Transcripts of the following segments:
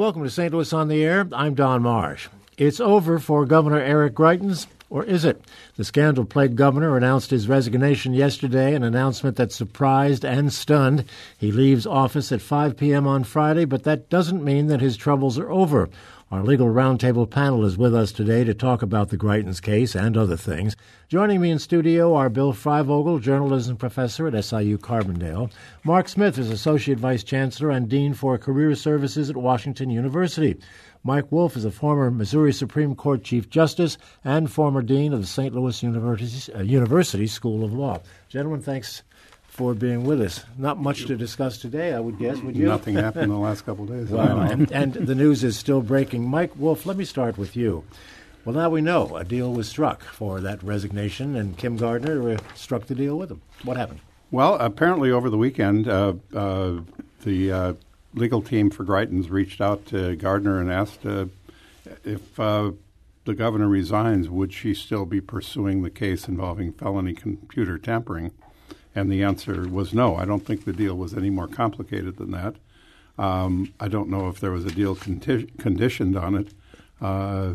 Welcome to St. Louis on the Air. I'm Don Marsh. It's over for Governor Eric Greitens, or is it? The scandal plagued governor announced his resignation yesterday, an announcement that surprised and stunned. He leaves office at 5 p.m. on Friday, but that doesn't mean that his troubles are over. Our legal roundtable panel is with us today to talk about the Greitens case and other things. Joining me in studio are Bill Freivogel, journalism professor at SIU Carbondale. Mark Smith is associate vice chancellor and dean for career services at Washington University. Mike Wolff is a former Missouri Supreme Court Chief Justice and former dean of the St. Louis University, uh, University School of Law. Gentlemen, thanks for being with us. Not much to discuss today, I would guess, would you? Nothing happened in the last couple of days. Well, and, and the news is still breaking. Mike Wolff, let me start with you. Well, now we know a deal was struck for that resignation, and Kim Gardner uh, struck the deal with him. What happened? Well, apparently over the weekend, uh, uh, the uh, legal team for Greitens reached out to Gardner and asked uh, if uh, the governor resigns, would she still be pursuing the case involving felony computer tampering? And the answer was no. I don't think the deal was any more complicated than that. Um, I don't know if there was a deal conti- conditioned on it. Uh,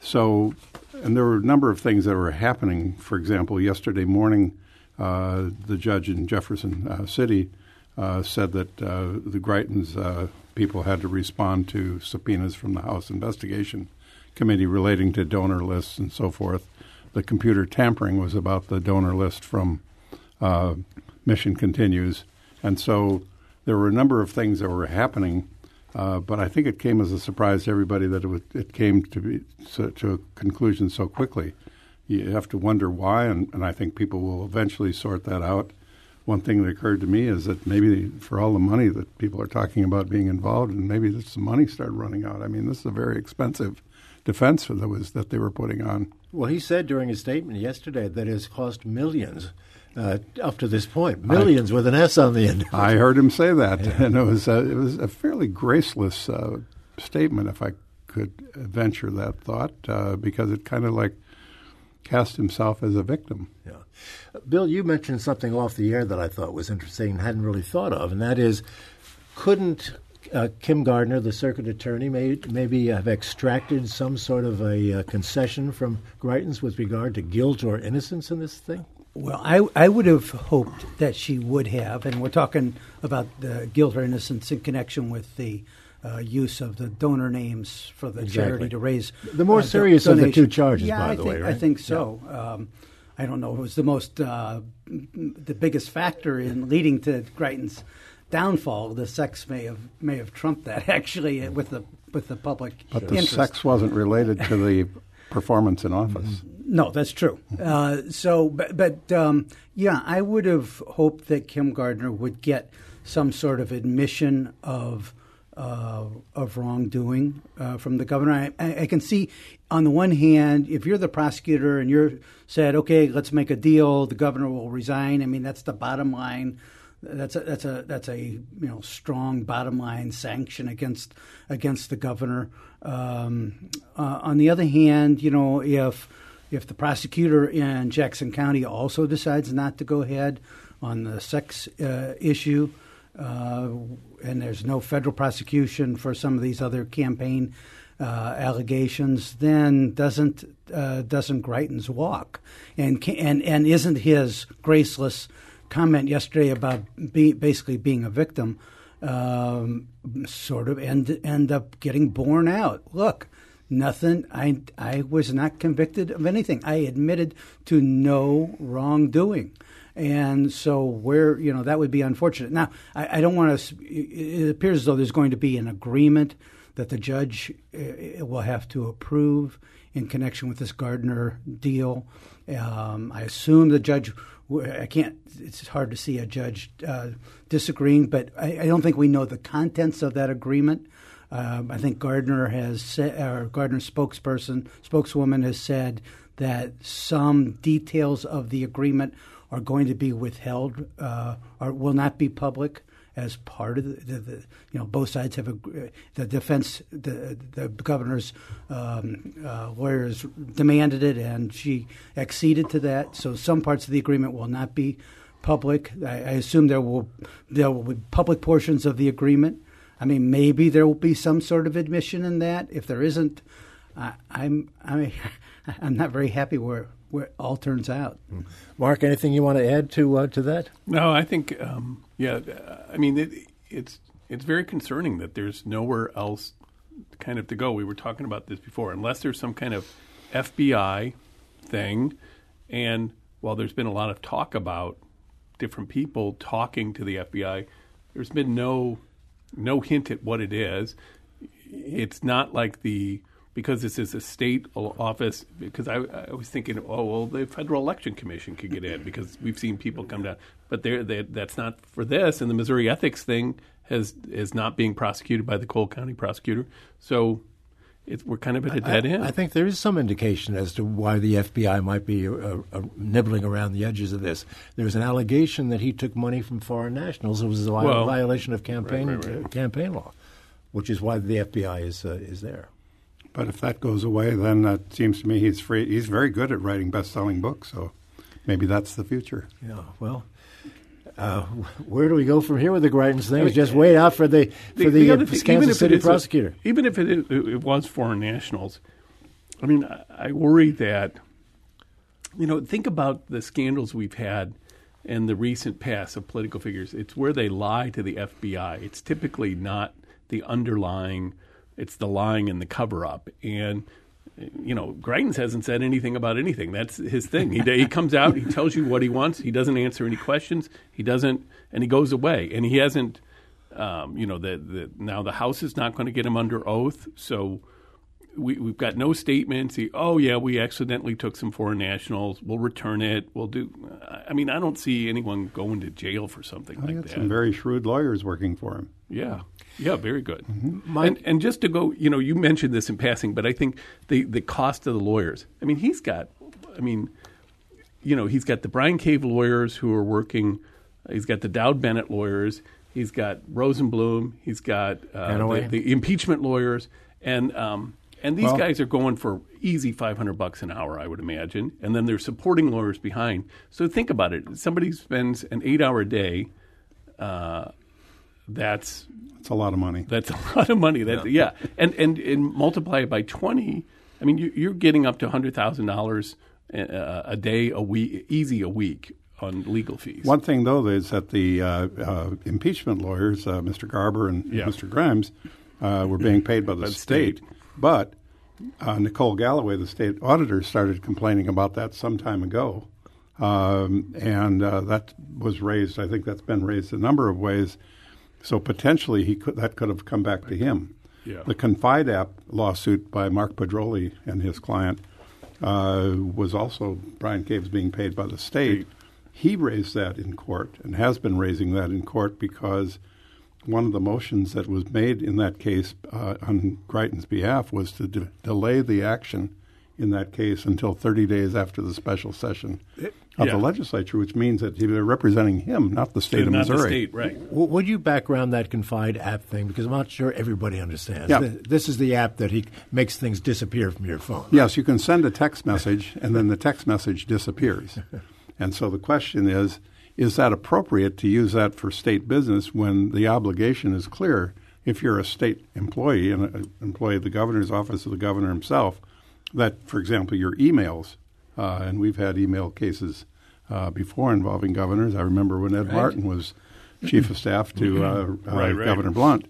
so, and there were a number of things that were happening. For example, yesterday morning, uh, the judge in Jefferson uh, City uh, said that uh, the Greitens uh, people had to respond to subpoenas from the House Investigation Committee relating to donor lists and so forth. The computer tampering was about the donor list from uh, Mission Continues. And so there were a number of things that were happening, uh, but I think it came as a surprise to everybody that it, it came to, be, so, to a conclusion so quickly. You have to wonder why, and, and I think people will eventually sort that out. One thing that occurred to me is that maybe for all the money that people are talking about being involved, and maybe the money started running out. I mean, this is a very expensive defense that was that they were putting on. Well, he said during his statement yesterday that it has cost millions uh, up to this. Millions I, with an S on the end. I heard him say that, yeah. and it was a, it was a fairly graceless uh, statement, if I could venture that thought, uh, because it kind of like cast himself as a victim. Yeah, Bill, you mentioned something off the air that I thought was interesting and hadn't really thought of, and that is, couldn't uh, Kim Gardner, the circuit attorney, may, maybe have extracted some sort of a uh, concession from Greitens with regard to guilt or innocence in this thing? Well, I, I would have hoped that she would have, and we're talking about the guilt or innocence in connection with the uh, use of the donor names for the exactly. charity to raise the more uh, serious do- of the two charges. Yeah, by I the think, way, right? I think so. Yeah. Um, I don't know. It was the most uh, the biggest factor in leading to Greitens' downfall. The sex may have may have trumped that actually with the with the public. But the sex wasn't related to the performance in office. No, that's true. Uh, so, but, but um, yeah, I would have hoped that Kim Gardner would get some sort of admission of uh, of wrongdoing uh, from the governor. I, I, can see, on the one hand, if you're the prosecutor and you're said, okay, let's make a deal, the governor will resign. I mean, that's the bottom line. That's a that's a that's a you know strong bottom line sanction against against the governor. Um, uh, on the other hand, you know if if the prosecutor in Jackson County also decides not to go ahead on the sex uh, issue, uh, and there's no federal prosecution for some of these other campaign uh, allegations, then doesn't uh, doesn't Greitens walk, and and and isn't his graceless comment yesterday about be, basically being a victim um, sort of end end up getting borne out? Look Nothing. I I was not convicted of anything. I admitted to no wrongdoing. And so, where you know that would be unfortunate. Now, I, I don't want to. It appears as though there's going to be an agreement that the judge uh, will have to approve in connection with this Gardner deal. Um, I assume the judge. I can't. It's hard to see a judge uh, disagreeing, but I, I, don't think we know the contents of that agreement. Um, I think Gardner has said, or Gardner spokesperson, spokeswoman has said that some details of the agreement are going to be withheld uh, or will not be public as part of the, the, the, you know both sides have a the defense the the governor's um, uh, lawyers demanded it and she acceded to that. So some parts of the agreement will not be public. I, I assume there will there will be public portions of the agreement. I mean, maybe there will be some sort of admission in that. If there isn't, I, I'm I I'm not very happy where where it all turns out. Mark, anything you want to add to uh, to that? No, I think um, yeah. I mean, it, it's it's very concerning that there's nowhere else kind of to go. We were talking about this before, unless there's some kind of FBI thing, and while there's been a lot of talk about different people talking to the FBI, there's been no no hint at what it is. It's not like the because this is a state office. Because I, I was thinking, oh well, the Federal Election Commission could get in because we've seen people come down, but they that's not for this. And the Missouri ethics thing has is not being prosecuted by the Cole County prosecutor. So it, we're kind of at a dead I, end. I think there is some indication as to why the FBI might be uh, uh, nibbling around the edges of this. There's an allegation that he took money from foreign nationals. It was a Well, violation of campaign right, right, right. Uh, campaign law, which is why the FBI is uh, is there. But if that goes away, then it seems to me he's free. He's very good at writing best-selling books. So maybe that's the future. Yeah. Well. Uh, where do we go from here with the Greitens thing? Just wait out for the for the, other uh, thing, Kansas even if it City is a- prosecutor. even if it, is, it was foreign nationals, I mean, I, I worry that, you know, think about the scandals we've had in the recent past of political figures. It's where they lie to the FBI. It's typically not the underlying, it's the lying and the cover up. And, you know, Greitens hasn't said anything about anything. That's his thing. He, he comes out, he tells you what he wants, he doesn't answer any questions, he doesn't, and he goes away. And he hasn't, um, you know, the, the, now the House is not going to get him under oath. So, we, we've got no statements. He, oh yeah, we accidentally took some foreign nationals. We'll return it. We'll do. I mean, I don't see anyone going to jail for something I like that. some very shrewd lawyers working for him. Yeah, yeah, very good. Mm-hmm. And, and just to go, you know, you mentioned this in passing, but I think the the cost of the lawyers. I mean, he's got. I mean, you know, he's got the Bryan Cave lawyers who are working. He's got the Dowd Bennett lawyers. He's got Rosenblum. He's got uh, the, the impeachment lawyers, and um, and these Well- guys are going for easy five hundred bucks an hour, I would imagine, and then there's supporting lawyers behind. So think about it: somebody spends an eight-hour day. Uh, that's It's a lot of money. that's a lot of money. That yeah, And, and and multiply it by twenty. I mean, you, you're getting up to hundred thousand dollars a day, a week, easy a week on legal fees. One thing, though, is that the uh, uh, impeachment lawyers, uh, Mr. Garber and Yeah. Mr. Grimes, uh, were being paid by the By the state. state. But uh, Nicole Galloway, the state auditor, started complaining about that some time ago. Um, and uh, that was raised, I think that's been raised a number of ways. So potentially he could, that could have come back to him. Yeah. The Confide app lawsuit by Mark Pedroli and his client uh, was also Bryan Cave's being paid by the state. He raised that in court and has been raising that in court because one of the motions that was made in that case uh, on Greitens' behalf was to de- delay the action in that case until 30 days after the special session of yeah. the legislature, which means that they're representing him, not the state of not Missouri. the state, right? W- Would you background that Confide app thing? Because I'm not sure everybody understands. Yeah. Th- This is the app that he makes things disappear from your phone. Yes, you can send a text message and then the text message disappears. and so the question is is that appropriate to use that for state business when the obligation is clear? If you're a state employee and an employee of the governor's office or the governor himself, that, for example, your emails, uh, and we've had email cases uh, before involving governors. I remember when Ed Martin was chief of staff to uh, uh, Right, right. Governor Blunt,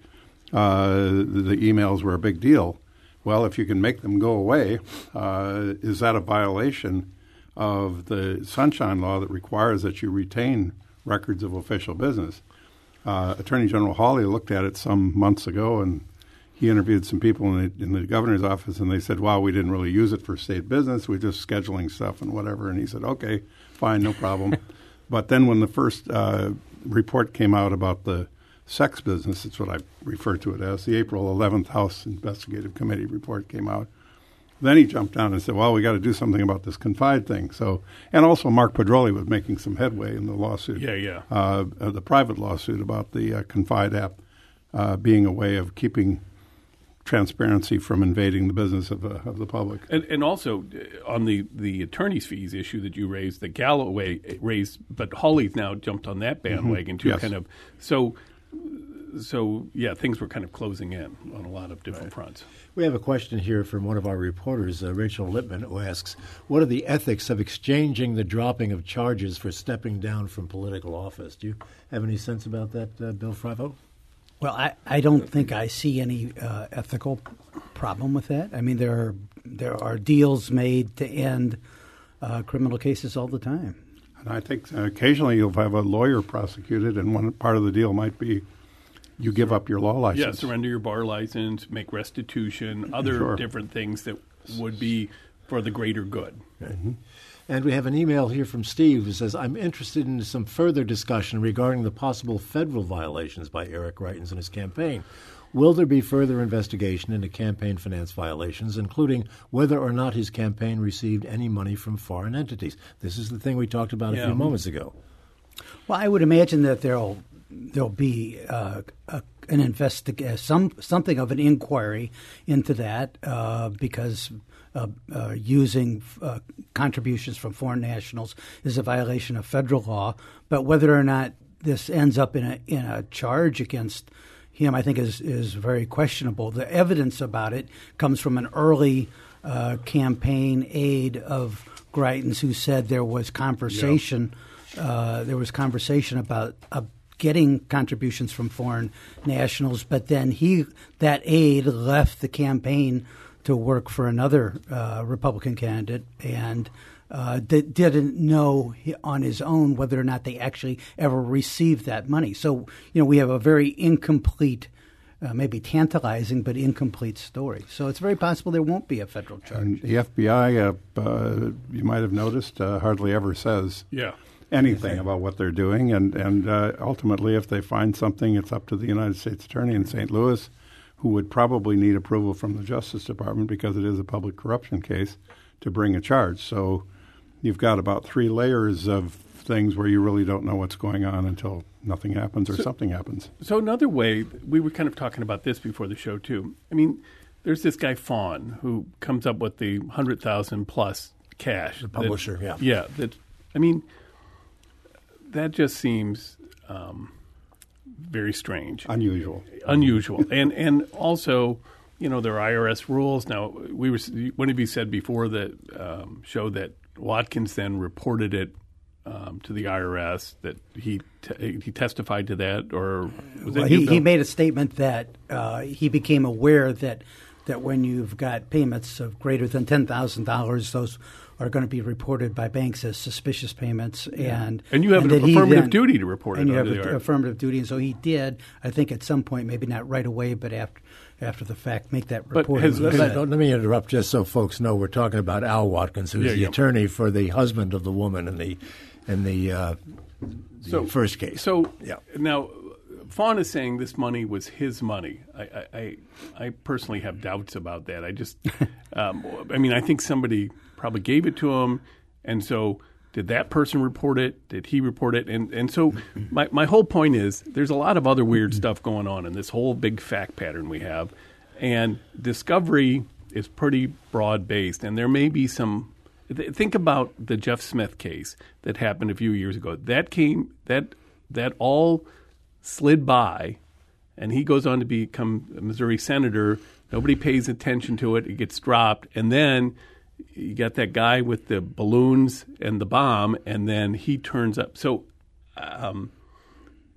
uh, the emails were a big deal. Well, if you can make them go away, uh, is that a violation of the Sunshine Law that requires that you retain records of official business? Uh, Attorney General Hawley looked at it some months ago, and he interviewed some people in the, in the governor's office, and they said, "Wow, we didn't really use it for state business. We're just scheduling stuff and whatever." And he said, "Okay, fine, no problem." but then when the first uh, report came out about the sex business, it's what I refer to it as, the April 11th House Investigative Committee report came out. Then he jumped down and said, "Well, we got to do something about this confide thing." So, and also Mark Pedroli was making some headway in the lawsuit. Yeah, yeah. Uh, uh, the private lawsuit about the uh, confide app uh, being a way of keeping transparency from invading the business of, uh, of the public. And, and also uh, on the, the attorney's fees issue that you raised, that Galloway raised, but Hawley's now jumped on that bandwagon too. Yes. Kind of so. so yeah, things were kind of closing in on a lot of different fronts. We have a question here from one of our reporters, uh, Rachel Lippman, who asks, "What are the ethics of exchanging the dropping of charges for stepping down from political office?" Do you have any sense about that, uh, Bill Frivo? Well, I, I don't think I see any uh, ethical problem with that. I mean, there are there are deals made to end uh, criminal cases all the time. And I think occasionally you'll have a lawyer prosecuted, and one part of the deal might be you give up your law license. Yeah, surrender your bar license, make restitution, other Sure. different things that would be for the greater good. And we have an email here from Steve who says, I'm interested in some further discussion regarding the possible federal violations by Eric Greitens in his campaign. Will there be further investigation into campaign finance violations, including whether or not his campaign received any money from foreign entities? This is the thing we talked about a few moments ago. Well, I would imagine that there'll there'll be uh, a, an investi- uh, some something of an inquiry into that uh, because uh, uh, using uh, contributions from foreign nationals is a violation of federal law. But whether or not this ends up in a in a charge against him, I think is is very questionable. The evidence about it comes from an early uh, campaign aide of Greitens who said there was conversation. Uh, there was conversation about getting contributions from foreign nationals, but then he that aide left the campaign to work for another uh, Republican candidate and. Uh, di- didn't know on his own whether or not they actually ever received that money. So, you know, we have a very incomplete, uh, maybe tantalizing, but incomplete story. So it's very possible there won't be a federal charge. And the FBI, uh, uh, you might have noticed, uh, hardly ever says Yeah. Anything about what they're doing. And, and uh, ultimately, if they find something, it's up to the United States Attorney in St. Louis, who would probably need approval from the Justice Department because it is a public corruption case to bring a charge. So you've got about three layers of things where you really don't know what's going on until nothing happens or something happens. So another way we were kind of talking about this before the show too. I mean, there's this guy Faughn who comes up with the hundred thousand plus cash. The publisher, yeah. yeah. That I mean, that just seems um, very strange, Unusual. unusual, and and also. You know there are IRS rules. Now we were one of you said before that um, show that Watkins then reported it um, to the IRS that he te- he testified to that, or was Well, he, he made a statement that uh, he became aware that that when you've got payments of greater than ten thousand dollars, those are going to be reported by banks as suspicious payments, and And you have an affirmative then- duty to report it and you have an affirmative duty, and so he did. I think at some point, maybe not right away, but after after the fact, make that report. has- Let, let- let me interrupt just so folks know we're talking about Al Watkins, who's Yeah, the yeah. attorney for the husband of the woman in the in the, uh, the So- first case. So yeah. now, Faughn is saying this money was his money. I, I, I, personally have doubts about that. I just, um, I mean, I think somebody probably gave it to him, and so did that person report it? Did he report it? And and so my my whole point is there's a lot of other weird stuff going on in this whole big fact pattern we have, and discovery is pretty broad based, and there may be some. Think about the Jeff Smith case that happened a few years ago. That came that that all slid by, and he goes on to become a Missouri senator. Nobody pays attention to it. It gets dropped, and then you got that guy with the balloons and the bomb, and then he turns up. So, um,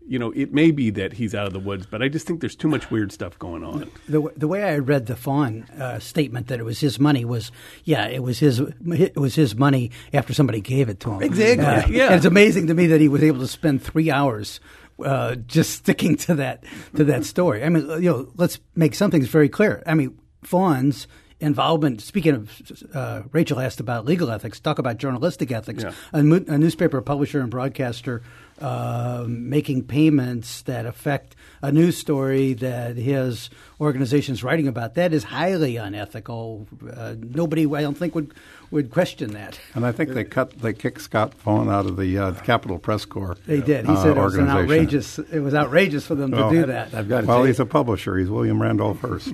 you know, it may be that he's out of the woods, but I just think there's too much weird stuff going on. The, the way I read the Faughn uh, statement that it was his money was, yeah, it was his it was his money after somebody gave it to him. Exactly. Uh, Yeah. it's amazing to me that he was able to spend three hours uh, just sticking to that to that story. I mean, you know, let's make some things very clear. I mean, Faughn's involvement. Speaking of, uh, Rachel asked about legal ethics. Talk about journalistic ethics. Yeah. A, mo- a newspaper publisher and broadcaster uh, making payments that affect a news story that his organization is writing about. That is highly unethical. Uh, nobody, I don't think, would would question that. And I think they cut they kicked Scott Faughn out of the uh, Capitol Press Corps. They did. He uh, said it was an outrageous. It was outrageous for them to Well, do that. I've got to Well, tell he's a publisher. He's William Randolph Hearst.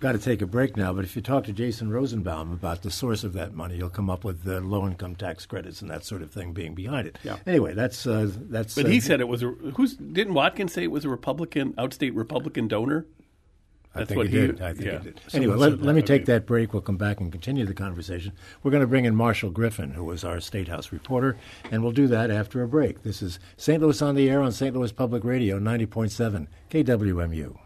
Got to take a break now, but if you talk to Jason Rosenbaum about the source of that money, you'll come up with the low income tax credits and that sort of thing being behind it. Yeah. Anyway, that's uh, that's. But uh, he said it was a who's didn't Watkins say it was a Republican outstate Republican donor? I That's think what he he- did. I think yeah. he did. Someone Anyway, let, let me take that break. We'll come back and continue the conversation. We're going to bring in Marshall Griffin, who is our State House reporter, and we'll do that after a break. This is St. Louis on the Air on St. Louis Public Radio, 90.7 KWMU.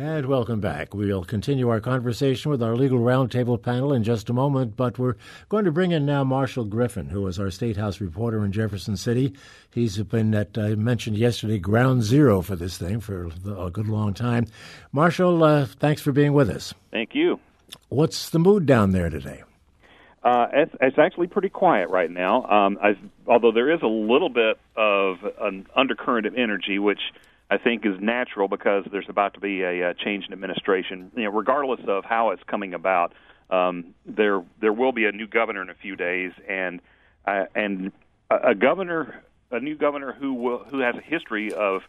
And welcome back. We'll continue our conversation with our legal roundtable panel in just a moment, but we're going to bring in now Marshall Griffin, who is our State House reporter in Jefferson City. He's been at, I mentioned yesterday, ground zero for this thing for a good long time. Marshall, uh, thanks for being with us. Thank you. What's the mood down there today? Uh, it's, it's actually pretty quiet right now. Um, although there is a little bit of an undercurrent of energy, which I think is natural because there's about to be a, uh change in administration. You know, regardless of how it's coming about, um, there there will be a new governor in a few days, and uh, and a, a governor, a new governor who will who has a history of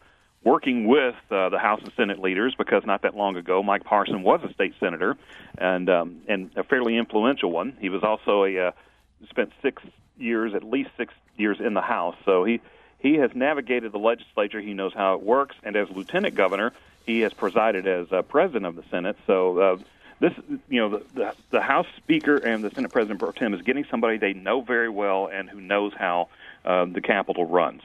working with uh, the House and Senate leaders because not that long ago, Mike Parson was a state senator and um, and a fairly influential one. He was also a uh, spent six years, at least six years in the House. So he he has navigated the legislature. He knows how it works, and as lieutenant governor, he has presided as uh, president of the Senate. So. Uh, this, you know, the, the the House Speaker and the Senate President pro tem is getting somebody they know very well and who knows how uh, the Capitol runs.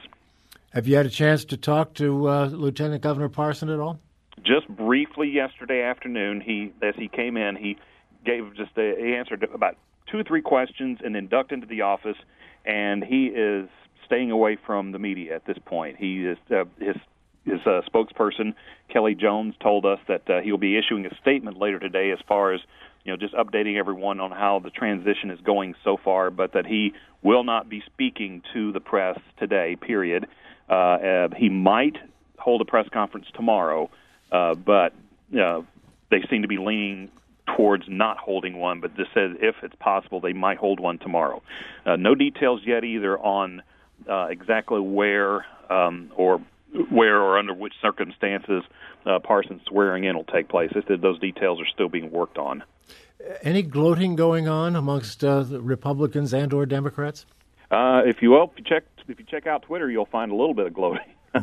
Have you had a chance to talk to uh, Lieutenant Governor Parson at all? just briefly yesterday afternoon he as he came in he gave just a, he answered about two or three questions and then ducked into the office and he is staying away from the media at this point he is uh, his his uh, spokesperson Kelly Jones told us that uh, he'll be issuing a statement later today as far as you know just updating everyone on how the transition is going so far but that he will not be speaking to the press today period uh, uh, he might hold a press conference tomorrow uh, but uh, they seem to be leaning towards not holding one. But this says if it's possible, they might hold one tomorrow. Uh, no details yet either on uh, exactly where um, or where or under which circumstances uh, Parsons swearing in will take place. It those details are still being worked on. Any gloating going on amongst uh, the Republicans and or Democrats? Uh, if you well, if you check if you check out Twitter, you'll find a little bit of gloating. uh,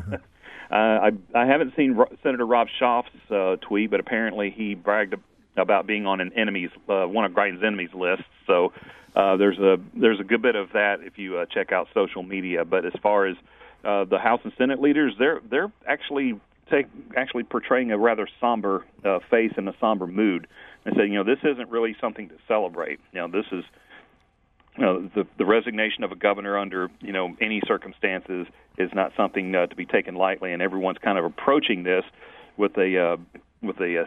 I I haven't seen Ro- Senator Rob Schaaf's uh, tweet, but apparently he bragged about being on an enemy's uh, one of Greitens' enemies list. So uh, there's a there's a good bit of that if you uh, check out social media. But as far as uh, the House and Senate leaders, they're they're actually take actually portraying a rather somber uh, face and a somber mood. And saying, you know, this isn't really something to celebrate. You know, this is you know, the the resignation of a governor under you know any circumstances is not something uh, to be taken lightly, and everyone's kind of approaching this with a uh, with a, a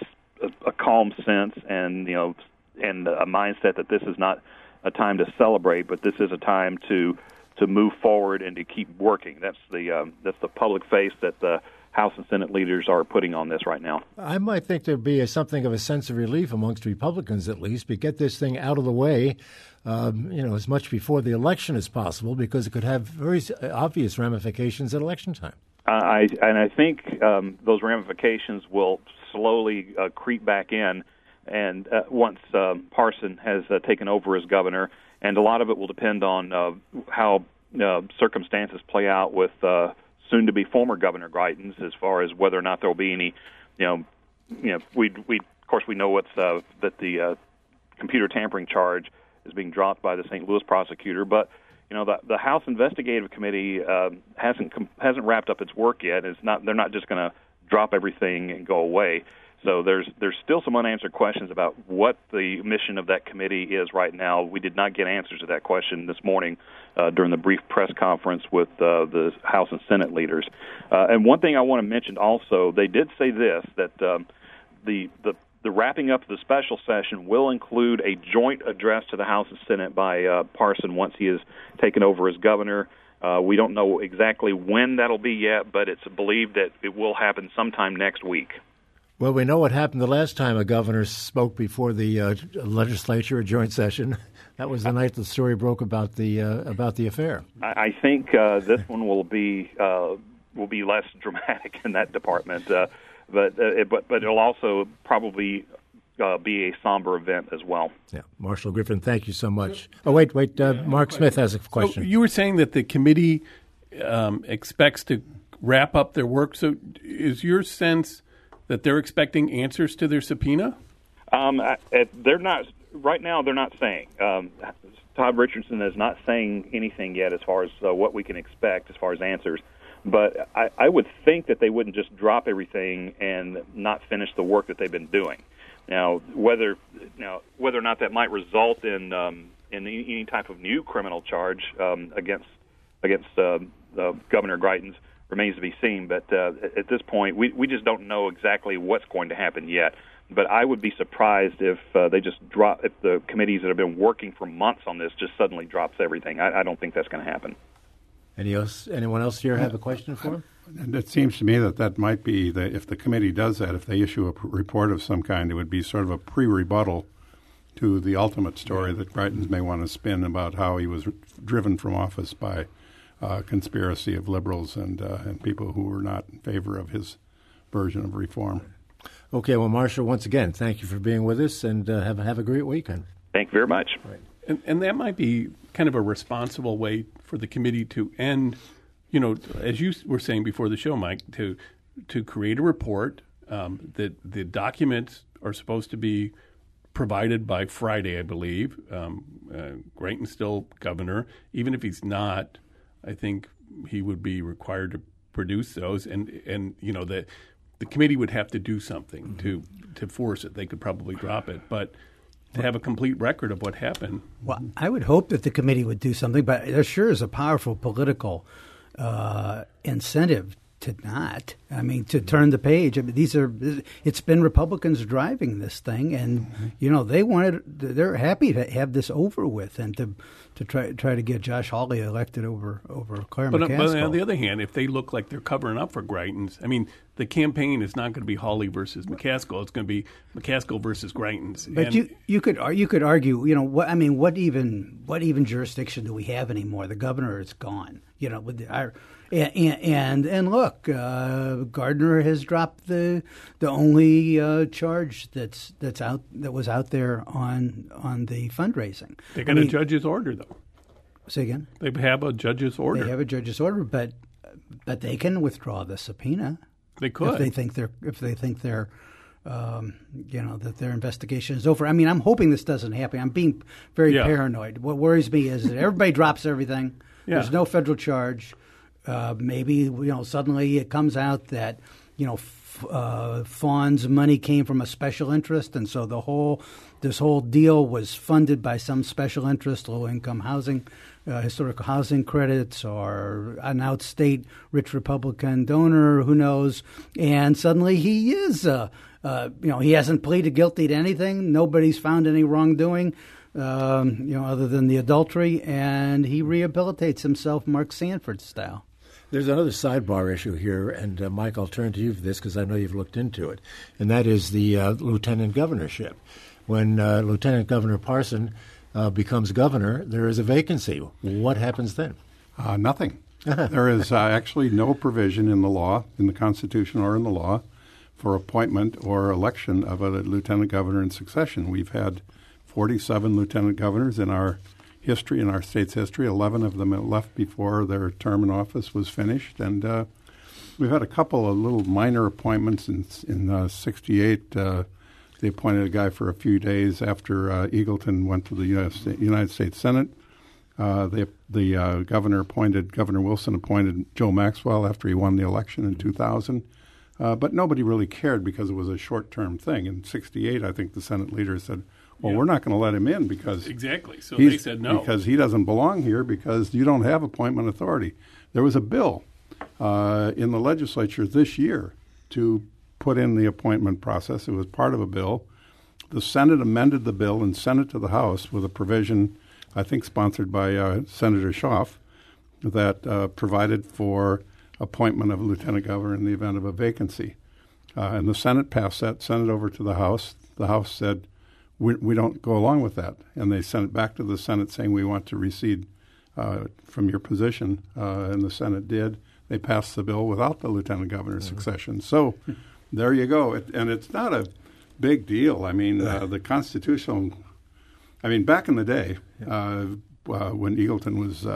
a calm sense and you know and a mindset that this is not a time to celebrate, but this is a time to to move forward and to keep working. That's the um, that's the public face that the House and Senate leaders are putting on this right now. I might think there'd be a, something of a sense of relief amongst Republicans, at least, but get this thing out of the way, um, you know, as much before the election as possible, because it could have very obvious ramifications at election time. I and I think um, those ramifications will slowly uh, creep back in, and uh, once um, Parson has uh, taken over as governor, and a lot of it will depend on uh, how uh, circumstances play out with uh, soon-to-be former Governor Greitens, as far as whether or not there will be any, you know, you know, we we of course we know what's uh, that the uh, computer tampering charge is being dropped by the St. Louis prosecutor, but you know the the House Investigative Committee uh, hasn't com- hasn't wrapped up its work yet. It's not they're not just going to drop everything and go away. So there's there's still some unanswered questions about what the mission of that committee is right now. We did not get answers to that question this morning uh, during the brief press conference with uh, the House and Senate leaders. Uh, and one thing I want to mention also, they did say this that um, the the the wrapping up of the special session will include a joint address to the House and Senate by uh, Parson once he is taken over as governor. Uh, we don't know exactly when that'll be yet, but it's believed that it will happen sometime next week. Well, we know what happened the last time a governor spoke before the uh, legislature, a joint session. That was the night the story broke about the uh, about the affair. I, I think uh, this one will be uh, will be less dramatic in that department, uh, but uh, it, but but it'll also probably uh, be a somber event as well. Yeah, Marshall Griffin, thank you so much. Oh wait, wait, uh, Mark Smith has a question. So you were saying that the committee um, expects to wrap up their work. So is your sense that they're expecting answers to their subpoena? Um, they're not right now. They're not saying. Um, Todd Richardson is not saying anything yet as far as uh, what we can expect as far as answers. But I, I would think that they wouldn't just drop everything and not finish the work that they've been doing. Now, whether now whether or not that might result in um, in any, type of new criminal charge um, against against uh, uh, Governor Greitens remains to be seen. But uh, at this point, we we just don't know exactly what's going to happen yet. But I would be surprised if uh, they just drop if the committees that have been working for months on this just suddenly drops everything. I, I don't think that's going to happen. Any else, anyone else here have a question for him? And it seems to me that that might be the, if the committee does that, if they issue a report of some kind, it would be sort of a pre-rebuttal to the ultimate story that Greitens may want to spin about how he was driven from office by uh, conspiracy of liberals and uh, and people who were not in favor of his version of reform. Okay, well, Marshall, once again, thank you for being with us, and uh, have have a great weekend. Thank you very much. And, and that might be kind of a responsible way for the committee to end. You know, as you were saying before the show, Mike, to to create a report um, that the documents are supposed to be provided by Friday, I believe. Um, uh, still governor, even if he's not. I think he would be required to produce those, and and you know the the committee would have to do something mm-hmm. to to force it. They could probably drop it, but to have a complete record of what happened. Well, I would hope that the committee would do something, but there sure is a powerful political uh, incentive to not. I mean, to turn the page. I mean, these are. It's been Republicans driving this thing, and mm-hmm. you know they wanted. They're happy to have this over with and to to try try to get Josh Hawley elected over over Claire but, McCaskill. But on the other hand, if they look like they're covering up for Greitens, I mean, the campaign is not going to be Hawley versus McCaskill. It's going to be McCaskill versus Greitens. But and, you you could you could argue, you know, what I mean, what even what even jurisdiction do we have anymore? The governor is gone. You know, with the, our and and, and look, uh, Gardner has dropped the the only uh, charge that's that's out that was out there on on the fundraising. They got I mean, a judge's order though. Say again. They have a judge's order. They have a judge's order, but but they can withdraw the subpoena. They could if they think they're if they think they're um, you know that their investigation is over. I mean, I'm hoping this doesn't happen. I'm being very yeah. paranoid. What worries me is that everybody drops everything. Yeah. There's no federal charge. Uh, maybe you know suddenly it comes out that you know f- uh, Faughn's money came from a special interest, and so the whole this whole deal was funded by some special interest, low income housing, uh, historical housing credits, or an outstate rich Republican donor, who knows? And suddenly he is, uh, uh, you know, he hasn't pleaded guilty to anything. Nobody's found any wrongdoing. Um, you know, other than the adultery, and he rehabilitates himself Mark Sanford style. There's another sidebar issue here, and uh, Mike, I'll turn to you for this because I know you've looked into it, and that is the uh, lieutenant governorship. When uh, Lieutenant Governor Parson uh, becomes governor, there is a vacancy. What happens then? Uh, nothing. there is uh, actually no provision in the law, in the Constitution or in the law, for appointment or election of a lieutenant governor in succession. We've had 47 lieutenant governors in our history, in our state's history. Eleven of them left before their term in office was finished, and uh, we've had a couple of little minor appointments in in '68. Uh, uh, they appointed a guy for a few days after uh, Eagleton went to the United States Senate. Uh, the the uh, governor appointed Governor Wilson appointed Joe Maxwell after he won the election in 2000. but nobody really cared because it was a short term thing. In '68, I think the Senate leader said, well, yeah. we're not going to let him in because exactly. So they said no because he doesn't belong here because you don't have appointment authority. There was a bill uh, in the legislature this year to put in the appointment process. It was part of a bill. The Senate amended the bill and sent it to the House with a provision, I think, sponsored by uh, Senator Schaaf, that uh, provided for appointment of a lieutenant governor in the event of a vacancy. Uh, and the Senate passed that, sent it over to the House. The House said, we, we don't go along with that. And they sent it back to the Senate saying, we want to recede uh, from your position. Uh, and the Senate did. They passed the bill without the lieutenant governor's mm-hmm. succession. So there you go. It, and it's not a big deal. I mean, uh, the constitutional, I mean, back in the day, uh, uh, when Eagleton was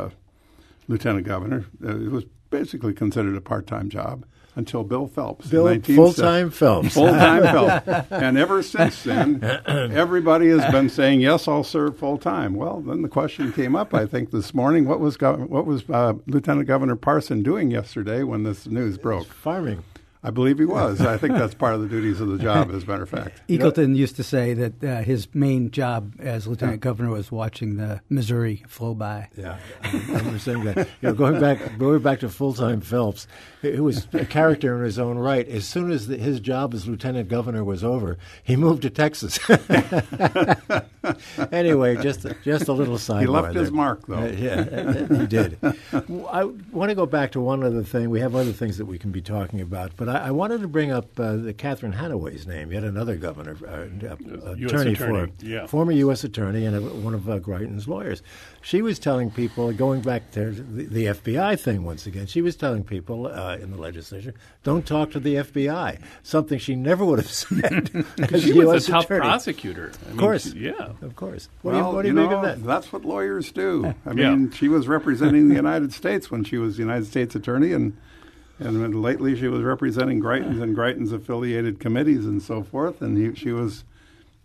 lieutenant governor, it was basically considered a part time job until Bill Phelps. Bill full time Phelps. Full time Phelps. And ever since then, everybody has been saying, "Yes, I'll serve full time." Well, then the question came up. I think this morning, what was what was uh, Lieutenant Governor Parson doing yesterday when this news broke? Farming. I believe he was. I think that's part of the duties of the job, as a matter of fact. Eagleton used to say that uh, his main job as lieutenant yeah. governor was watching the Missouri flow by. Yeah, I remember saying that. You know, going back, going back to full time Phelps, it was a character in his own right. As soon as the, his job as lieutenant governor was over, he moved to Texas. anyway, just just a little side. He left there. his mark, though. Uh, yeah, he did. I want to go back to one other thing. We have other things that we can be talking about, but I, I wanted to bring up uh, the Catherine Hanaway's name, yet another governor, uh, uh attorney, attorney, for yeah. former U.S. attorney and a, one of uh, Greitens' lawyers. She was telling people, going back to the, the FBI thing once again, she was telling people uh, in the legislature, don't talk to the FBI, something she never would have said. Because she was a tough attorney. prosecutor. I of course. Mean, yeah. Of course. What well, do you, what do you, you know, of that? That's what lawyers do. I mean, yeah. she was representing the United States when she was the United States attorney, and and lately she was representing Greitens and Greitens affiliated committees and so forth. And he, she was,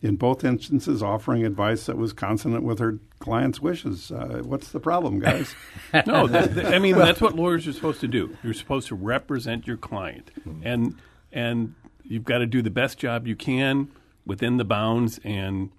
in both instances, offering advice that was consonant with her client's wishes. Uh, what's the problem, guys? no, that, that, I mean that's what lawyers are supposed to do. You're supposed to represent your client, and and you've got to do the best job you can within the bounds and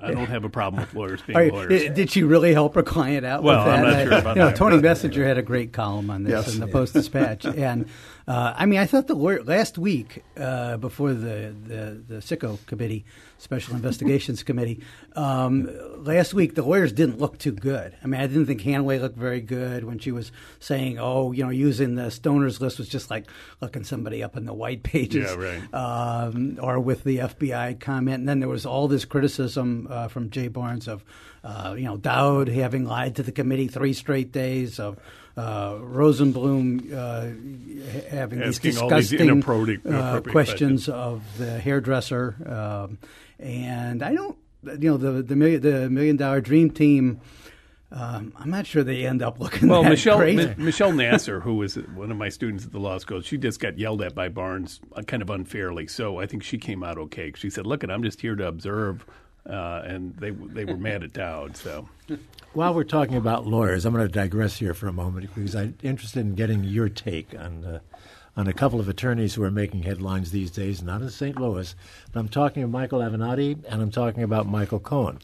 I don't have a problem with lawyers being you, lawyers. Did she really help her client out well, with that? I'm not sure about you know, that. Tony Messenger had a great column on this yes. in the Post Dispatch, and uh, I mean, I thought the lawyer, last week uh, before the, the the SICO committee, Special Investigations Committee, um, last week the lawyers didn't look too good. I mean, I didn't think Hanaway looked very good when she was saying, "Oh, you know, using the stoners list was just like looking somebody up in the white pages," yeah, right. um, or with the FBI comment. And then there was all this criticism uh, from Jay Barnes of, uh, you know, Dowd having lied to the committee three straight days of uh, Rosenblum uh, having Asking these disgusting these uh, questions of the hairdresser, um, and I don't, you know, the the million, the million dollar dream team. Um, I'm not sure they end up looking well. Michelle M- Michelle Nasser, who was one of my students at the law school, she just got yelled at by Barnes uh, kind of unfairly. So I think she came out okay. She said, "Look, I'm just here to observe," uh, and they they were mad at Dowd. So while we're talking about lawyers, I'm going to digress here for a moment because I'm interested in getting your take on uh, on a couple of attorneys who are making headlines these days, not in St. Louis. But I'm talking about Michael Avenatti and I'm talking about Michael Cohen.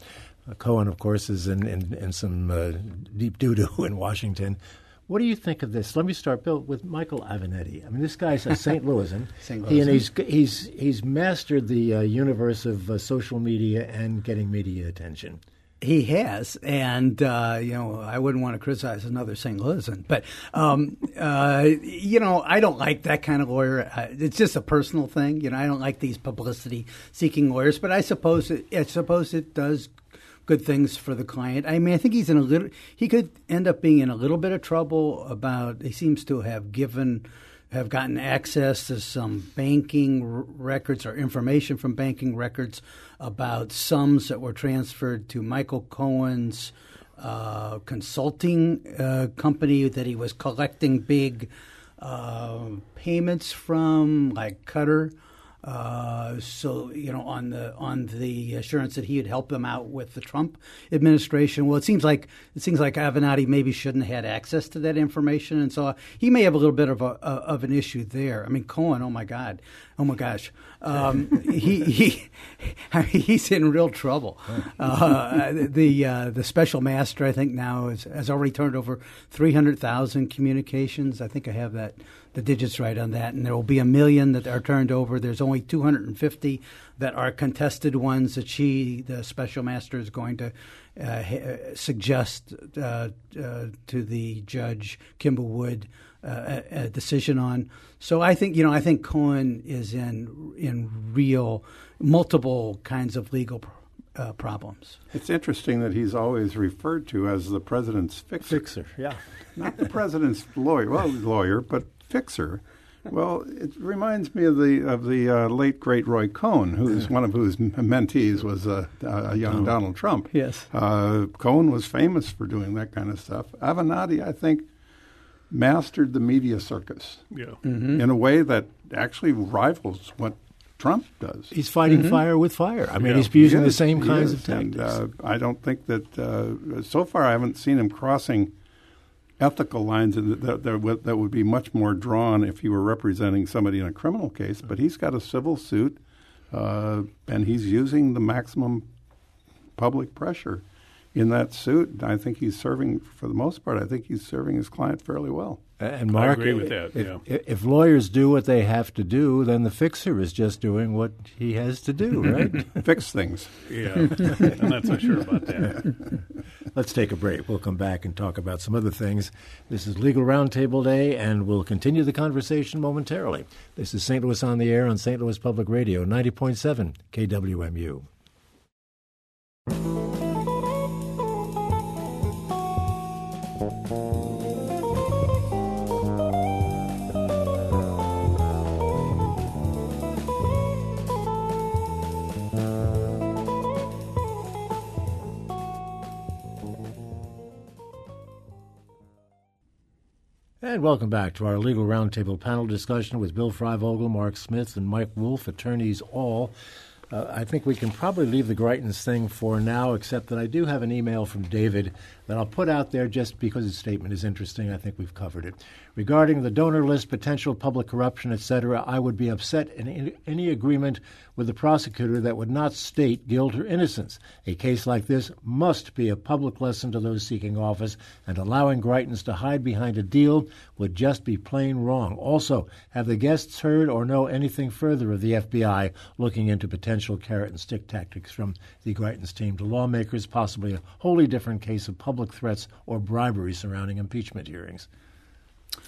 Uh, Cohen, of course, is in, in, in some uh, deep doo doo in Washington. What do you think of this? Let me start, Bill, with Michael Avenatti. I mean, this guy's a St. Louisan. St. Louisan. He, and he's, he's, he's mastered the uh, universe of uh, social media and getting media attention. He has, and uh, you know, I wouldn't want to criticize another St. Louisan, but um, uh, you know, I don't like that kind of lawyer. It's just a personal thing, you know. I don't like these publicity-seeking lawyers, but I suppose it, I suppose it does good things for the client. I mean, I think he's in a little. He could end up being in a little bit of trouble about. He seems to have given have gotten access to some banking r- records or information from banking records about sums that were transferred to Michael Cohen's uh, consulting uh, company that he was collecting big uh, payments from, like Qatar. Uh, so you know, on the on the assurance that he would help them out with the Trump administration. Well, it seems like it seems like Avenatti maybe shouldn't have had access to that information, and so he may have a little bit of a, of an issue there. I mean, Cohen, oh my God, oh my gosh, um, he he he's in real trouble. Uh, the uh, the special master, I think now is, has already turned over three hundred thousand communications. I think I have that the digits right on that, and there will be a million that are turned over. There's only 250 that are contested ones that she, the special master, is going to uh, suggest uh, uh, to the judge Kimba Wood uh, a, a, decision on. So I think you know I think Cohen is in in real multiple kinds of legal uh, problems. It's interesting that he's always referred to as the president's fixer. Fixer, yeah, not the president's lawyer. Well, lawyer, but fixer. Well, it reminds me of the of the uh, late great Roy Cohn, who's one of whose mentees was uh, a young oh. Donald Trump. Yes, uh, Cohn was famous for doing that kind of stuff. Avenatti, I think, mastered the media circus yeah. mm-hmm. in a way that actually rivals what Trump does. He's fighting mm-hmm. fire with fire. I mean, yeah. he's using he the same kinds of tactics. And, uh, I don't think that uh, so far I haven't seen him crossing ethical lines that, that, that, that would be much more drawn if he were representing somebody in a criminal case. But he's got a civil suit, uh, and he's using the maximum public pressure in that suit. I think he's serving, for the most part, I think he's serving his client fairly well. And Mark, I agree with that. If, yeah. if, lawyers do what they have to do, then the fixer is just doing what he has to do, right? Fix things. Yeah, I'm not so sure about that. Let's take a break. We'll come back and talk about some other things. This is Legal Roundtable Day, and we'll continue the conversation momentarily. This is St. Louis on the Air on St. Louis Public Radio, 90.7 KWMU. And welcome back to our legal roundtable panel discussion with Bill Freivogel, Mark Smith, and Mike Wolff, attorneys all. Uh, I think we can probably leave the Greitens thing for now, except that I do have an email from David that I'll put out there just because his statement is interesting. I think we've covered it. Regarding the donor list, potential public corruption, etc., I would be upset in any agreement with the prosecutor that would not state guilt or innocence. A case like this must be a public lesson to those seeking office, and allowing Greitens to hide behind a deal would just be plain wrong. Also, have the guests heard or know anything further of the FBI looking into potential carrot and stick tactics from the Greitens team to lawmakers, possibly a wholly different case of public threats or bribery surrounding impeachment hearings?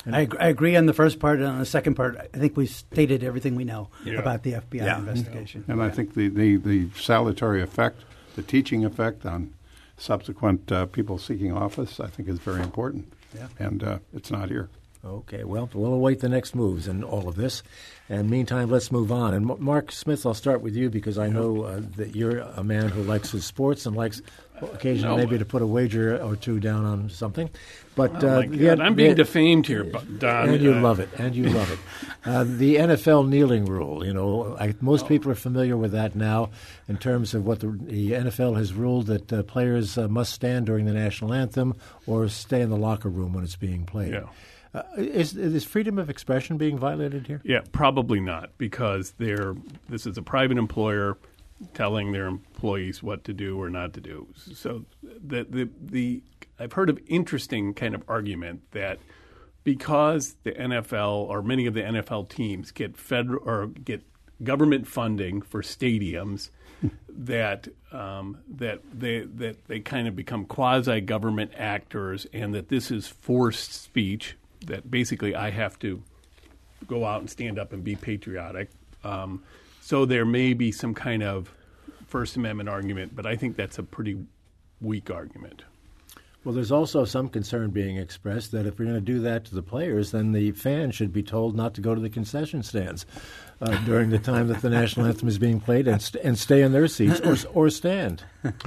I, I, agree on the first part, and on the second part, I think we've stated everything we know yeah. about the FBI yeah. investigation. And I think the, the, the, salutary effect, the teaching effect on subsequent uh, people seeking office, I think is very important. Yeah. And uh, it's not here. Okay, well, we'll await the next moves in all of this. And meantime, let's move on. And Mark Smith, I'll start with you because I know uh, that you're a man who likes his sports and likes occasionally no. maybe to put a wager or two down on something. But oh uh, I'm being defamed here, Don. And you uh, love it, and you love it. Uh, the NFL kneeling rule. You know, I, most oh. people are familiar with that now, in terms of what the, the NFL has ruled that uh, players uh, must stand during the national anthem or stay in the locker room when it's being played. Yeah. Uh, is, is freedom of expression being violated here? Yeah, probably not, because they're this is a private employer telling their employees what to do or not to do. So the the the I've heard of interesting kind of argument that because the NFL or many of the NFL teams get federal or get government funding for stadiums that um, that they that they kind of become quasi government actors and that this is forced speech that basically I have to go out and stand up and be patriotic. Um, so there may be some kind of First Amendment argument, but I think that's a pretty weak argument. Well, there's also some concern being expressed that if we're going to do that to the players, then the fans should be told not to go to the concession stands uh, during the time that the national anthem is being played and, st- and stay in their seats or, or stand.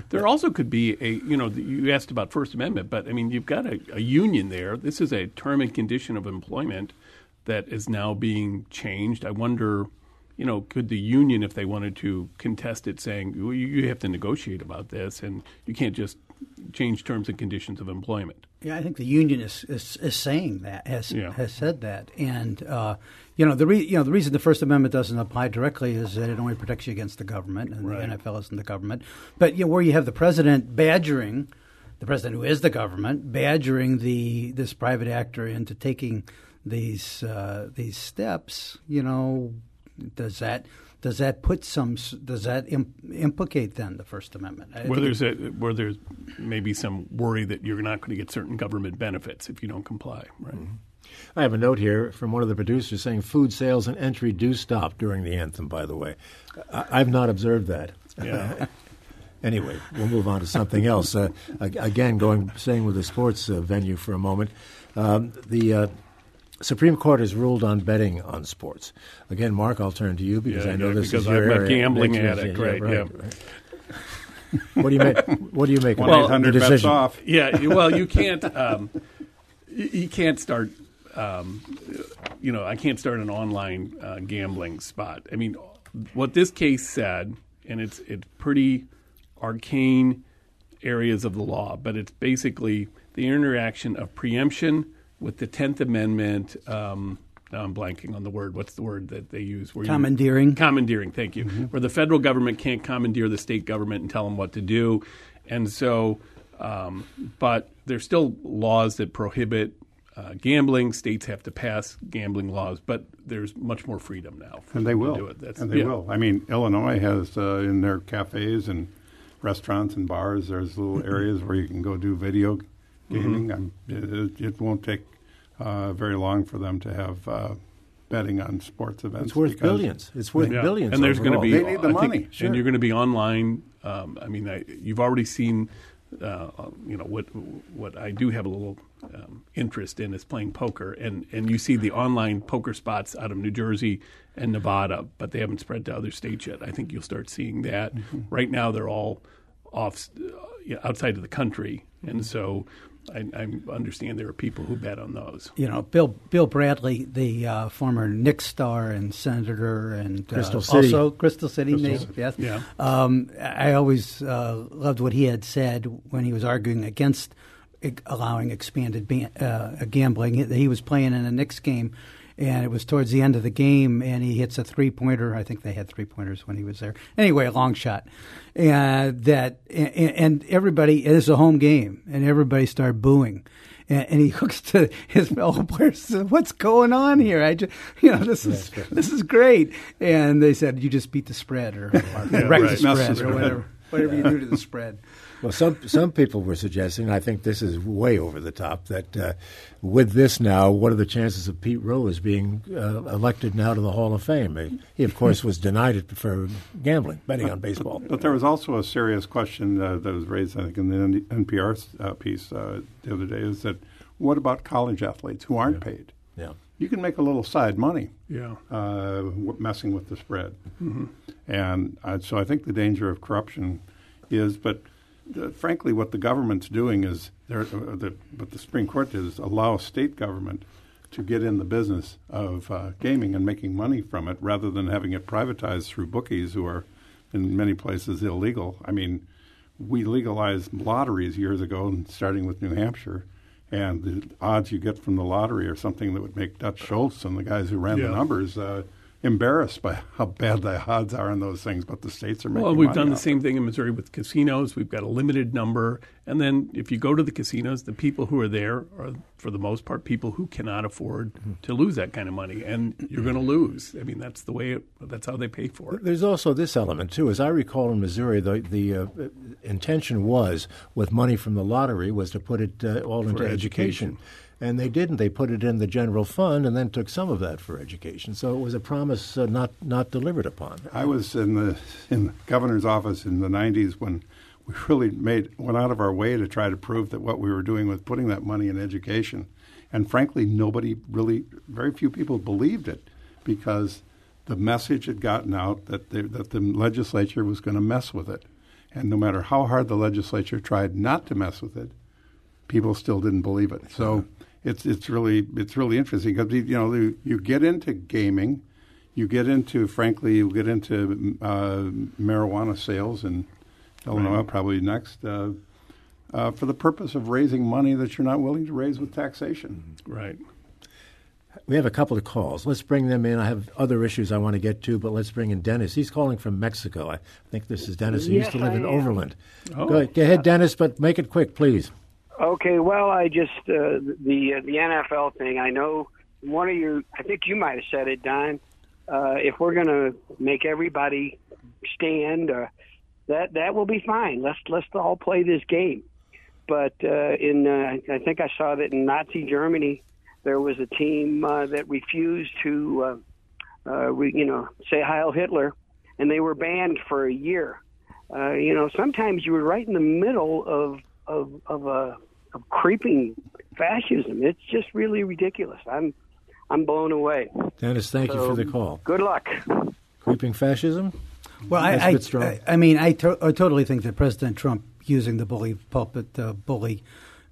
There also could be a, you know, you asked about First Amendment, but I mean, you've got a, a union there. This is a term and condition of employment that is now being changed. I wonder you know, could the union, if they wanted to contest it, saying well, you have to negotiate about this, and you can't just change terms and conditions of employment? Yeah, I think the union is is, is saying that has yeah. has said that, and uh, you know the re- you know the reason the First Amendment doesn't apply directly is that it only protects you against the government, and right. the NFL isn't the government. But you know where you have the president badgering the president, who is the government, badgering the this private actor into taking these uh, these steps, you know, Does that does that put some does that imp- implicate then the First Amendment? I where there's a, where there's maybe some worry that you're not going to get certain government benefits if you don't comply, right? Mm-hmm. I have a note here from one of the producers saying food sales and entry do stop during the anthem. By the way, I, have not observed that. Yeah. anyway, we'll move on to something else. Uh, again, going staying with the sports uh, venue for a moment. Um, the uh, Supreme Court has ruled on betting on sports. Again, Mark, I'll turn to you because yeah, I know yeah, this is your I'm area. a gambling addict, yeah, right? right, yeah. right. what do you make? What do you make? One eight hundred bets off. Yeah, well, you can't. Um, you can't start. Um, you know, I can't start an online uh, gambling spot. I mean, what this case said, and it's it's pretty arcane areas of the law, but it's basically the interaction of preemption with the Tenth Amendment. Um, now I'm blanking on the word. What's the word that they use? Where commandeering. You, commandeering. Thank you. Mm-hmm. Where the federal government can't commandeer the state government and tell them what to do, and so, um, but there's still laws that prohibit uh, gambling. States have to pass gambling laws, but there's much more freedom now. and they will. do it. That's, and they yeah. will. I mean, Illinois has uh, in their cafes and restaurants and bars. There's little areas where you can go do video gaming. Mm-hmm. It, it, won't take uh, very long for them to have uh, betting on sports events. It's worth billions. It's worth yeah. billions. And there's going to be. They need the I money. Think, sure. And you're going to be online. Um, I mean, I, you've already seen. Uh, you know what? What I do have a little um, interest in is playing poker, and and you see the online poker spots out of New Jersey and Nevada, but they haven't spread to other states yet. I think you'll start seeing that. Mm-hmm. Right now, they're all off uh, outside of the country, mm-hmm. and so I, I, understand there are people who bet on those. You know, Bill Bill Bradley, the uh, former Knicks star and senator, and Crystal uh, City. also Crystal City, Crystal Nate, City. yes. Yeah. Um, I always uh, loved what he had said when he was arguing against allowing expanded ban- uh, gambling. He was playing in a Knicks game and it was towards the end of the game, and he hits a three pointer. I think they had three pointers when he was there. Anyway, a long shot, and that and, and everybody it is a home game, and everybody started booing. And, and he looks to his fellow players. Says, "What's going on here? I just, you know, this is this is great." And they said, "You just beat the spread, or, or yeah, wreck right. the spread, or whatever, whatever you do to the spread." Well, some some people were suggesting, and I think this is way over the top, that uh, with this now, what are the chances of Pete Rose being uh, elected now to the Hall of Fame? He, of course, was denied it for gambling, betting on baseball. But, but there was also a serious question uh, that was raised, I think, in the NPR uh, piece uh, the other day: is that what about college athletes who aren't yeah. paid? Yeah. You can make a little side money, yeah, uh, messing with the spread, mm-hmm. and so I think the danger of corruption is, but uh, frankly, what the government's doing is, uh, the, what the Supreme Court did is allow state government to get in the business of uh, gaming and making money from it, rather than having it privatized through bookies who are, in many places, illegal. I mean, we legalized lotteries years ago, starting with New Hampshire, and the odds you get from the lottery are something that would make Dutch Schultz and the guys who ran yeah. the numbers uh, embarrassed by how bad the odds are on those things, but the states are making. Well, we've money done the same thing in Missouri with casinos. We've got a limited number, and then if you go to the casinos, the people who are there are, for the most part, people who cannot afford to lose that kind of money, and you're going to lose. I mean, that's the way. It, that's how they pay for it. There's also this element too. As I recall in Missouri, the the uh, intention was with money from the lottery was to put it uh, all into education. education. And they didn't. They put it in the general fund and then took some of that for education. So it was a promise uh, not not delivered upon. I was in the in the governor's office in the '90s when we really made went out of our way to try to prove that what we were doing was putting that money in education, and frankly, nobody really, very few people believed it because the message had gotten out that the, that the legislature was going to mess with it, and no matter how hard the legislature tried not to mess with it, people still didn't believe it. So it's it's really it's really interesting because you know you, you get into gaming, you get into frankly you get into uh, marijuana sales in Illinois Right. probably next uh, uh, for the purpose of raising money that you're not willing to raise with taxation. Right. We have a couple of calls. Let's bring them in. I have other issues I want to get to, but let's bring in Dennis. He's calling from Mexico. I think this is Dennis. He used to live I in am. Overland. Oh. Go, go ahead, Dennis, but make it quick, please. Okay, well, I just uh, the uh, the NFL thing. I know one of you. I think you might have said it, Don. uh, if we're going to make everybody stand, uh, that that will be fine. Let's let's all play this game. But uh, in uh, I think I saw that in Nazi Germany, there was a team uh, that refused to, uh, uh, re, you know, say Heil Hitler, and they were banned for a year. Uh, you know, sometimes you were right in the middle of of of a of creeping fascism. It's just really ridiculous. I'm I'm blown away. Dennis, thank So, you for the call. Good luck. Creeping fascism? Well, That's a I, bit strong. I, I mean, I, to- I totally think that President Trump using the bully pulpit to bully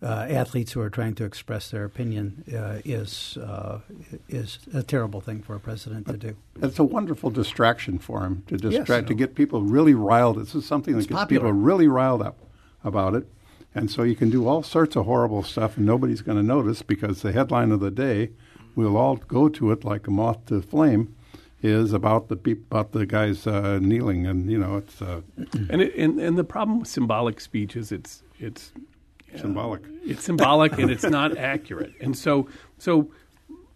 uh, athletes who are trying to express their opinion uh, is uh, is a terrible thing for a president to do. It's a wonderful distraction for him to distract Yes. to get people really riled. This is something that It's gets popular. people really riled up about it, and so you can do all sorts of horrible stuff, and nobody's going to notice because the headline of the day, we'll all go to it like a moth to flame, is about the peop- about the guys uh, kneeling, and you know it's uh, And, it, and and the problem with symbolic speech is it's it's symbolic. it's symbolic and it's not accurate. And so so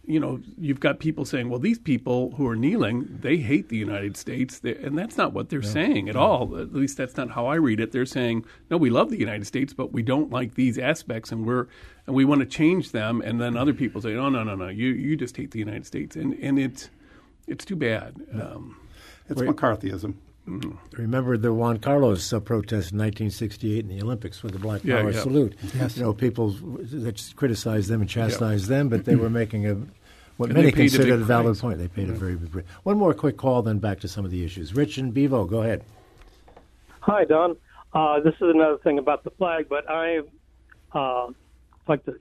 you know you've got people saying, well, these people who are kneeling, they hate the United States, They- and that's not what they're saying at all. At least that's not how I read it. They're saying, no, we love the United States, but we don't like these aspects, and we're and we want to change them. And then other people say, no, no, no, no, you you just hate the United States, and and it's it's too bad. Um, It's McCarthyism. Remember the John Carlos uh, protest in 1968 in the Olympics with the Black Yeah, Power yeah. salute. You know, people that criticized them and chastised them, but they were making a what And many they paid a considered big a valid price. point. They paid a very big price. One more quick call, then back to some of the issues. Rich and Bevo, go ahead. Hi, Don. Uh, this is another thing about the flag, but I uh, like to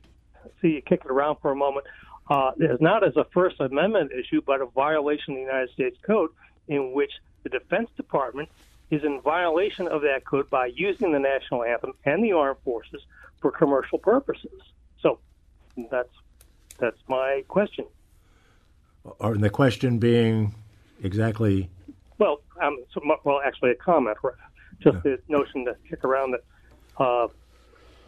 see you kick it around for a moment. Uh, it's not as a First Amendment issue, but a violation of the United States Code in which the Defense Department is in violation of that code by using the national anthem and the armed forces for commercial purposes. So that's that's my question. Or the question being exactly Well, um, so, well, actually, a comment. right? Just the notion to kick around that uh,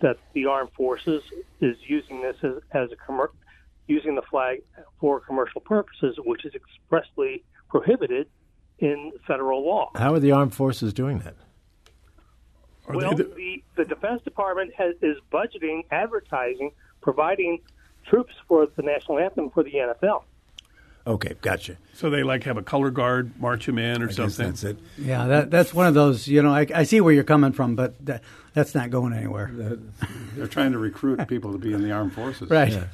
that the armed forces is using this as, as a commer- using the flag for commercial purposes, which is expressly prohibited in federal law. how are the armed forces doing that? are well, they the, the Defense Department has, is budgeting, advertising, providing troops for the national anthem for the NFL. Okay, gotcha. so they like have a color guard march them in or I guess something. that's it. Yeah, that that's one of those. You know, I, I see where you're coming from, but that, that's not going anywhere. They're trying to recruit people to be in the armed forces. Right. Yeah.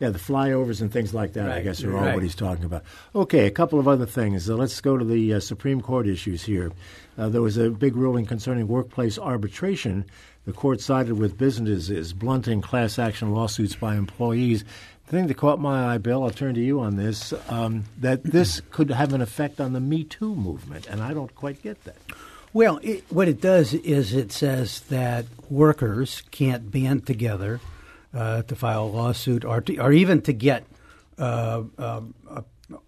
Yeah, the flyovers and things like that, I guess, are all right. what he's talking about. Okay, a couple of other things. Uh, let's go to the uh, Supreme Court issues here. Uh, there was a big ruling concerning workplace arbitration. The court sided with businesses blunting class action lawsuits by employees. The thing that caught my eye, Bill, I'll turn to you on this, um, that this could have an effect on the Me Too movement, and I don't quite get that. Well, it, what it does is it says that workers can't band together uh, to file a lawsuit or, to, or even to get uh, uh,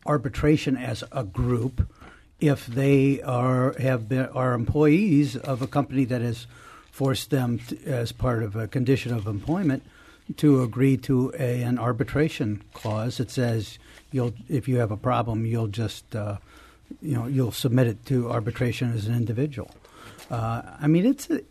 arbitration as a group if they are have been are employees of a company that has forced them to, as part of a condition of employment to agree to a, an arbitration clause that says you'll if you have a problem you'll just uh, you know you'll submit it to arbitration as an individual. Uh, I mean, it's a.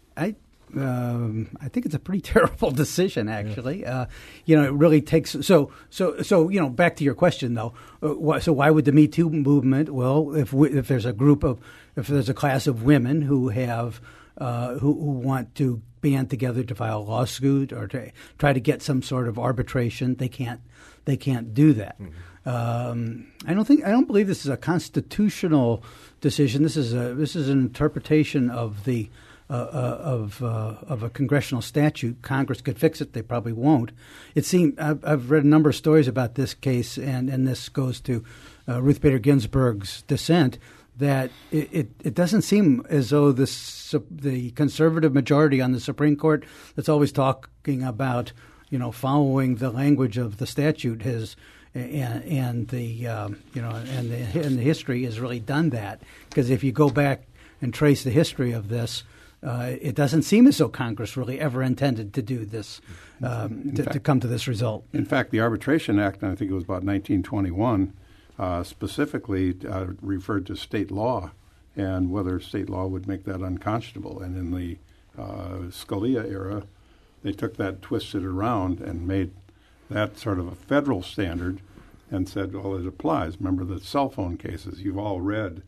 Um, I think it's a pretty terrible decision, actually. Uh, you know, it really takes so so so. You know, back to your question though. Uh, why, so why would the Me Too movement? Well, if we, if there's a group of if there's a class of women who have uh, who, who want to band together to file a lawsuit or to try to get some sort of arbitration, they can't they can't do that. Um, I don't think I don't believe this is a constitutional decision. This is a this is an interpretation of the uh, uh, of uh, of a congressional statute. Congress could fix it. They probably won't. It seemed I've, I've read a number of stories about this case, and and this goes to uh, Ruth Bader Ginsburg's dissent. That it, it, it doesn't seem as though the the conservative majority on the Supreme Court that's always talking about you know following the language of the statute has and, and the um, you know and the and the history has really done that because if you go back and trace the history of this, uh, it doesn't seem as though Congress really ever intended to do this um, to, to come to this result. In fact, the Arbitration Act, and I think it was about 1921, uh, specifically uh, referred to state law and whether state law would make that unconscionable. And in the uh, Scalia era, they took that, twisted it around, and made that sort of a federal standard and said, well, it applies. Remember the cell phone cases. You've all read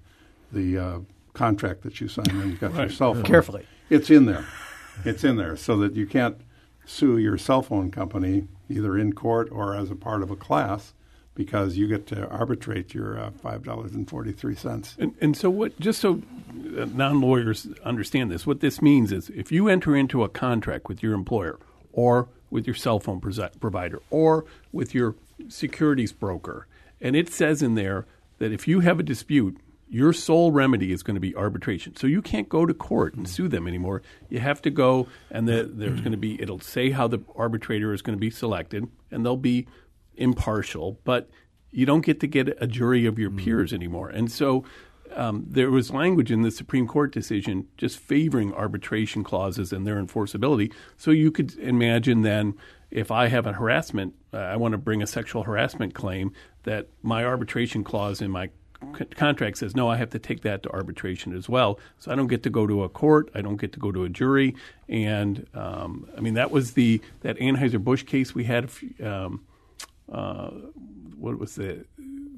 the uh, contract that you signed when you got your cell phone. Carefully. It's in there. It's in there so that you can't sue your cell phone company either in court or as a part of a class because you get to arbitrate your uh, five dollars and forty three cents. And, and so, what? Just so uh, non lawyers understand this, what this means is if you enter into a contract with your employer, or with your cell phone provider, or with your securities broker, and it says in there that if you have a dispute, your sole remedy is going to be arbitration. So you can't go to court and sue them anymore. You have to go, and the, there's going to be, it'll say how the arbitrator is going to be selected, and they'll be impartial, but you don't get to get a jury of your peers anymore. And so um, there was language in the Supreme Court decision just favoring arbitration clauses and their enforceability. So you could imagine then if I have a harassment, uh, I want to bring a sexual harassment claim, that my arbitration clause in my contract says no i have to take that to arbitration as well so i don't get to go to a court i don't get to go to a jury and um, i mean that was the that anheuser-busch case we had um, uh, what was the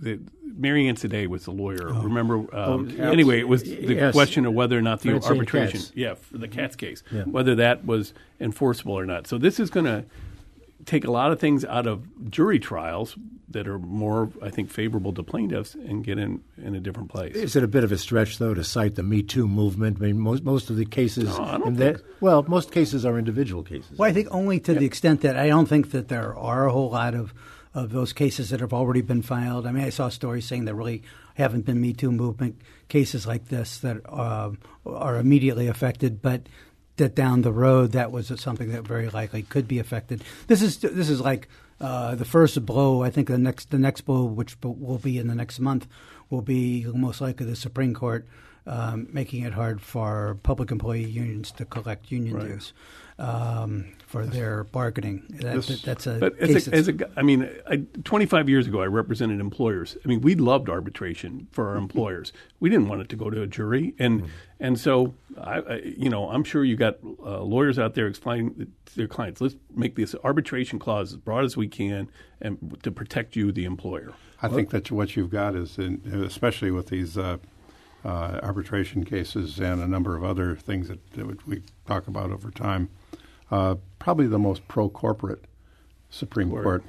the Mary Anne Sedey was the lawyer. Oh. Remember? Um, oh, anyway, it was the yes. question of whether or not the Francine arbitration, Katz. yeah, for the Katz case, yeah. whether that was enforceable or not. So this is going to take a lot of things out of jury trials that are more, I think, favorable to plaintiffs and get in in a different place. Is it a bit of a stretch, though, to cite the Me Too movement? I mean, most most of the cases, no, I don't that, well, most cases are individual cases. Well, I think only to the extent that I don't think that there are a whole lot of of those cases that have already been filed. I mean, I saw stories saying there really haven't been Me Too movement cases like this that uh, are immediately affected, but that down the road that was something that very likely could be affected. This is this is like uh, the first blow. I think the next the next blow, which will be in the next month, will be most likely the Supreme Court um, making it hard for public employee unions to collect union right. dues um, for their bargaining. That, this, that's a. But as a, as a, I mean, I, 25 years ago, I represented employers. I mean, we loved arbitration for our employers. We didn't want it to go to a jury, and mm-hmm. and so I, I, you know, I'm sure you got uh, lawyers out there explaining to their clients, let's make this arbitration clause as broad as we can, and to protect you, the employer. I well, think that what you've got is, in, especially with these. Uh, uh, arbitration cases and a number of other things that, that we talk about over time uh, probably the most pro corporate Supreme Word. Court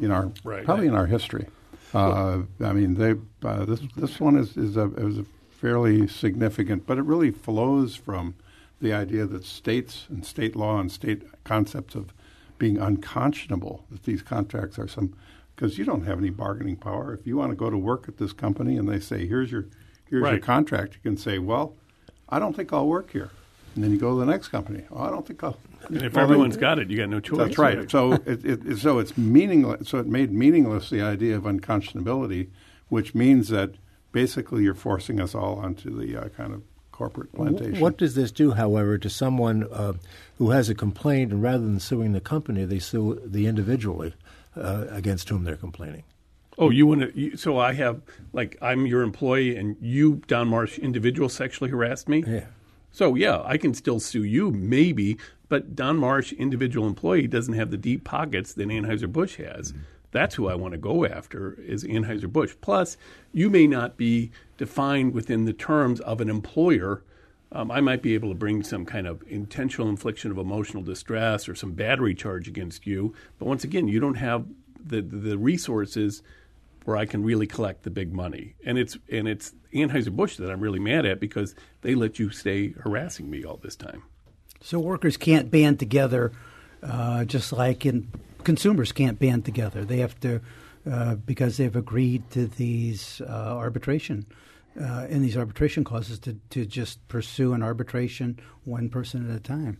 in our right. probably in our history. Uh, I mean, they uh, this this one is is a, is a fairly significant, but it really flows from the idea that states and state law and state concepts of being unconscionable that these contracts are some because you don't have any bargaining power. If you want to go to work at this company and they say here's your here's right. your contract, you can say, well, I don't think I'll work here. And then you go to the next company. Oh, I don't think I'll. And if well, everyone's then, got it, you got no choice. That's right. so it, it, so it's meaningless. So it made meaningless the idea of unconscionability, which means that basically you're forcing us all onto the uh, kind of corporate plantation. What does this do, however, to someone uh, who has a complaint and rather than suing the company, they sue the individually uh, against whom they're complaining? Oh, you want to? So I have like I'm your employee, and you, Don Marsh, individual sexually harassed me. Yeah. So yeah, I can still sue you, maybe, but Don Marsh, individual employee, doesn't have the deep pockets that Anheuser Busch has. Mm-hmm. That's who I want to go after is Anheuser Busch. Plus, you may not be defined within the terms of an employer. Um, I might be able to bring some kind of intentional infliction of emotional distress or some battery charge against you. But once again, you don't have the the resources where I can really collect the big money. And it's and it's Anheuser Busch that I'm really mad at because they let you stay harassing me all this time. So workers can't band together, uh, just like in consumers can't band together. They have to uh, because they've agreed to these uh, arbitration. Uh, in these arbitration clauses, to, to just pursue an arbitration one person at a time.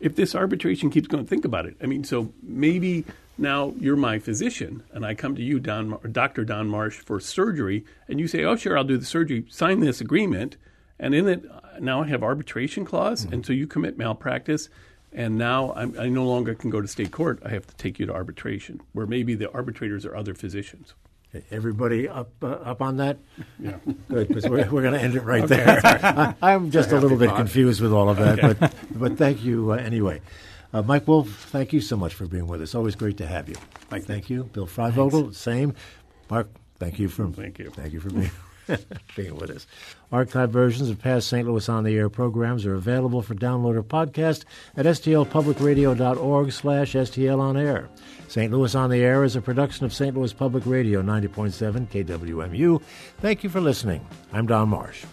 If this arbitration keeps going, think about it. I mean, so maybe now you're my physician, and I come to you, Don, Dr. Don Marsh, for surgery, and you say, "Oh, sure, I'll do the surgery." Sign this agreement, and in it, now I have arbitration clause, mm-hmm. and so you commit malpractice, and now I'm, i no longer can go to state court. I have to take you to arbitration, where maybe the arbitrators are other physicians. Everybody up uh, up on that? Yeah. Good, because we're, we're going to end it right there. I, am just a little bit thought. confused with all of that, but but thank you uh, anyway. Uh, Mike Wolff, thank you so much for being with us. Always great to have you. Mike. Thank you, Bill Freivogel. Same. Mark, thank you for Thank you. Thank you for being. being with us. Archived versions of past St. Louis on the Air programs are available for download or podcast at stlpublicradio.org slash STL on air. St. Louis on the Air is a production of St. Louis Public Radio 90.7 KWMU. Thank you for listening. I'm Don Marsh.